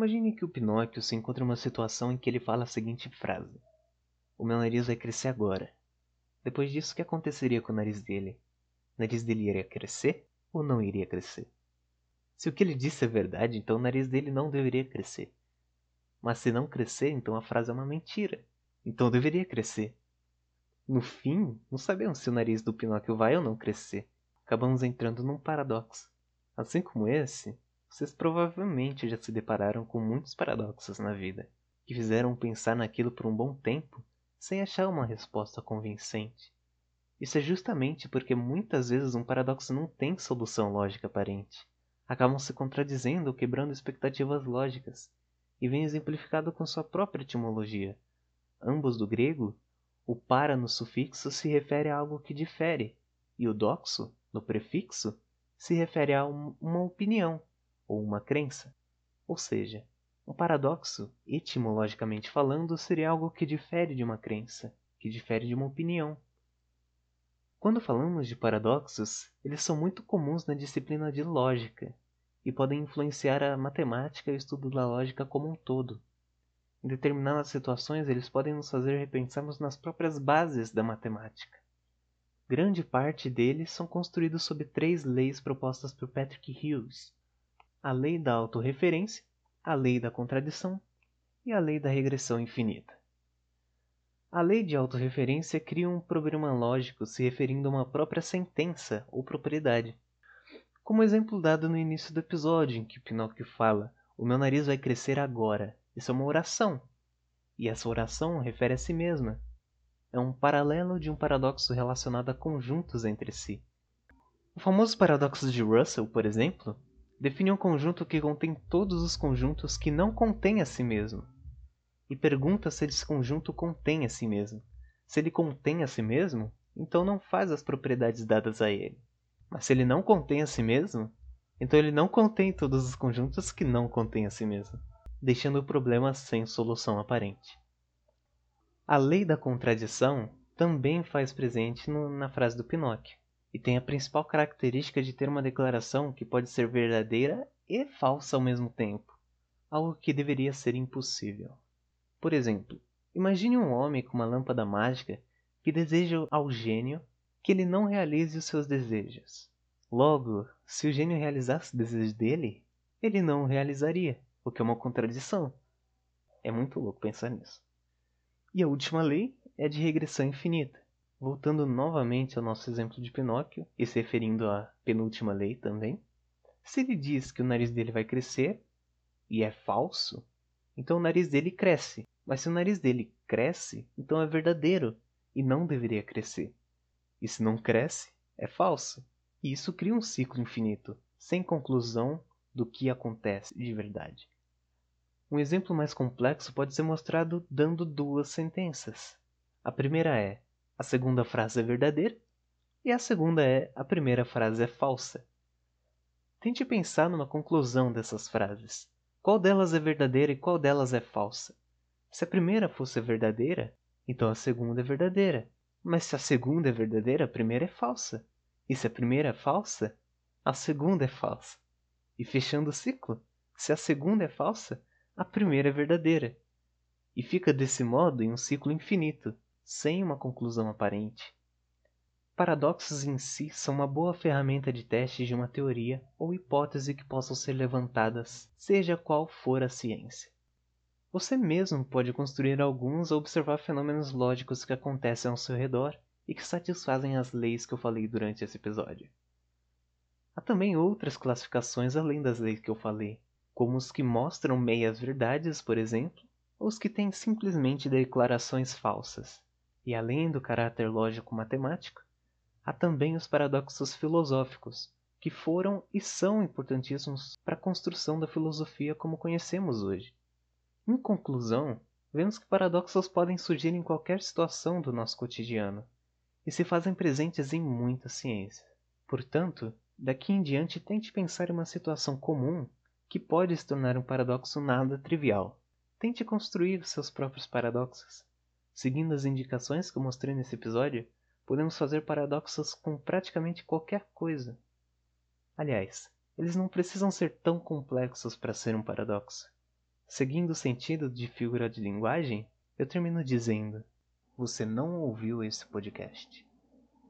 Imagine que o Pinóquio se encontra em uma situação em que ele fala a seguinte frase: O meu nariz vai crescer agora. Depois disso, o que aconteceria com o nariz dele? O nariz dele iria crescer ou não iria crescer? Se o que ele disse é verdade, então o nariz dele não deveria crescer. Mas se não crescer, então a frase é uma mentira. Então deveria crescer. No fim, não sabemos se o nariz do Pinóquio vai ou não crescer. Acabamos entrando num paradoxo. Assim como esse, vocês provavelmente já se depararam com muitos paradoxos na vida, que fizeram pensar naquilo por um bom tempo sem achar uma resposta convincente. Isso é justamente porque muitas vezes um paradoxo não tem solução lógica aparente. Acabam se contradizendo ou quebrando expectativas lógicas, e vem exemplificado com sua própria etimologia. Ambos do grego, o para no sufixo se refere a algo que difere, e o doxo, no prefixo, se refere a um, uma opinião ou uma crença. Ou seja, um paradoxo, etimologicamente falando, seria algo que difere de uma crença, que difere de uma opinião. Quando falamos de paradoxos, eles são muito comuns na disciplina de lógica e podem influenciar a matemática e o estudo da lógica como um todo. Em determinadas situações, eles podem nos fazer repensarmos nas próprias bases da matemática. Grande parte deles são construídos sob três leis propostas por Patrick Hughes: a lei da autorreferência, a lei da contradição e a lei da regressão infinita. A lei de autorreferência cria um programa lógico se referindo a uma própria sentença ou propriedade. Como exemplo dado no início do episódio, em que Pinóquio fala: O meu nariz vai crescer agora. Isso é uma oração. E essa oração refere a si mesma. É um paralelo de um paradoxo relacionado a conjuntos entre si. O famoso paradoxo de Russell, por exemplo, define um conjunto que contém todos os conjuntos que não contém a si mesmo. E pergunta se esse conjunto contém a si mesmo. Se ele contém a si mesmo, então não faz as propriedades dadas a ele. Mas se ele não contém a si mesmo, então ele não contém todos os conjuntos que não contém a si mesmo, deixando o problema sem solução aparente. A lei da contradição também faz presente no, na frase do Pinóquio e tem a principal característica de ter uma declaração que pode ser verdadeira e falsa ao mesmo tempo, algo que deveria ser impossível. Por exemplo, imagine um homem com uma lâmpada mágica que deseja ao gênio que ele não realize os seus desejos. Logo, se o gênio realizasse o desejo dele, ele não o realizaria, o que é uma contradição. É muito louco pensar nisso. E a última lei é de regressão infinita. Voltando novamente ao nosso exemplo de Pinóquio, e se referindo à penúltima lei também, se ele diz que o nariz dele vai crescer, e é falso, então o nariz dele cresce. Mas se o nariz dele cresce, então é verdadeiro, e não deveria crescer. E se não cresce, é falso. E isso cria um ciclo infinito, sem conclusão do que acontece de verdade. Um exemplo mais complexo pode ser mostrado dando duas sentenças. A primeira é: a segunda frase é verdadeira, e a segunda é: a primeira frase é falsa. Tente pensar numa conclusão dessas frases. Qual delas é verdadeira e qual delas é falsa? Se a primeira fosse verdadeira, então a segunda é verdadeira. Mas se a segunda é verdadeira, a primeira é falsa. E se a primeira é falsa, a segunda é falsa. E fechando o ciclo, se a segunda é falsa, a primeira é verdadeira. E fica desse modo em um ciclo infinito, sem uma conclusão aparente. Paradoxos em si são uma boa ferramenta de teste de uma teoria ou hipótese que possam ser levantadas, seja qual for a ciência. Você mesmo pode construir alguns ou observar fenômenos lógicos que acontecem ao seu redor e que satisfazem as leis que eu falei durante esse episódio. Há também outras classificações além das leis que eu falei, como os que mostram meias verdades, por exemplo, ou os que têm simplesmente declarações falsas. E além do caráter lógico-matemático, há também os paradoxos filosóficos, que foram e são importantíssimos para a construção da filosofia como conhecemos hoje. Em conclusão, vemos que paradoxos podem surgir em qualquer situação do nosso cotidiano e se fazem presentes em muitas ciências. Portanto, daqui em diante tente pensar em uma situação comum que pode se tornar um paradoxo nada trivial. Tente construir seus próprios paradoxos. Seguindo as indicações que eu mostrei nesse episódio, podemos fazer paradoxos com praticamente qualquer coisa. Aliás, eles não precisam ser tão complexos para ser um paradoxo. Seguindo o sentido de figura de linguagem, eu termino dizendo: Você não ouviu esse podcast.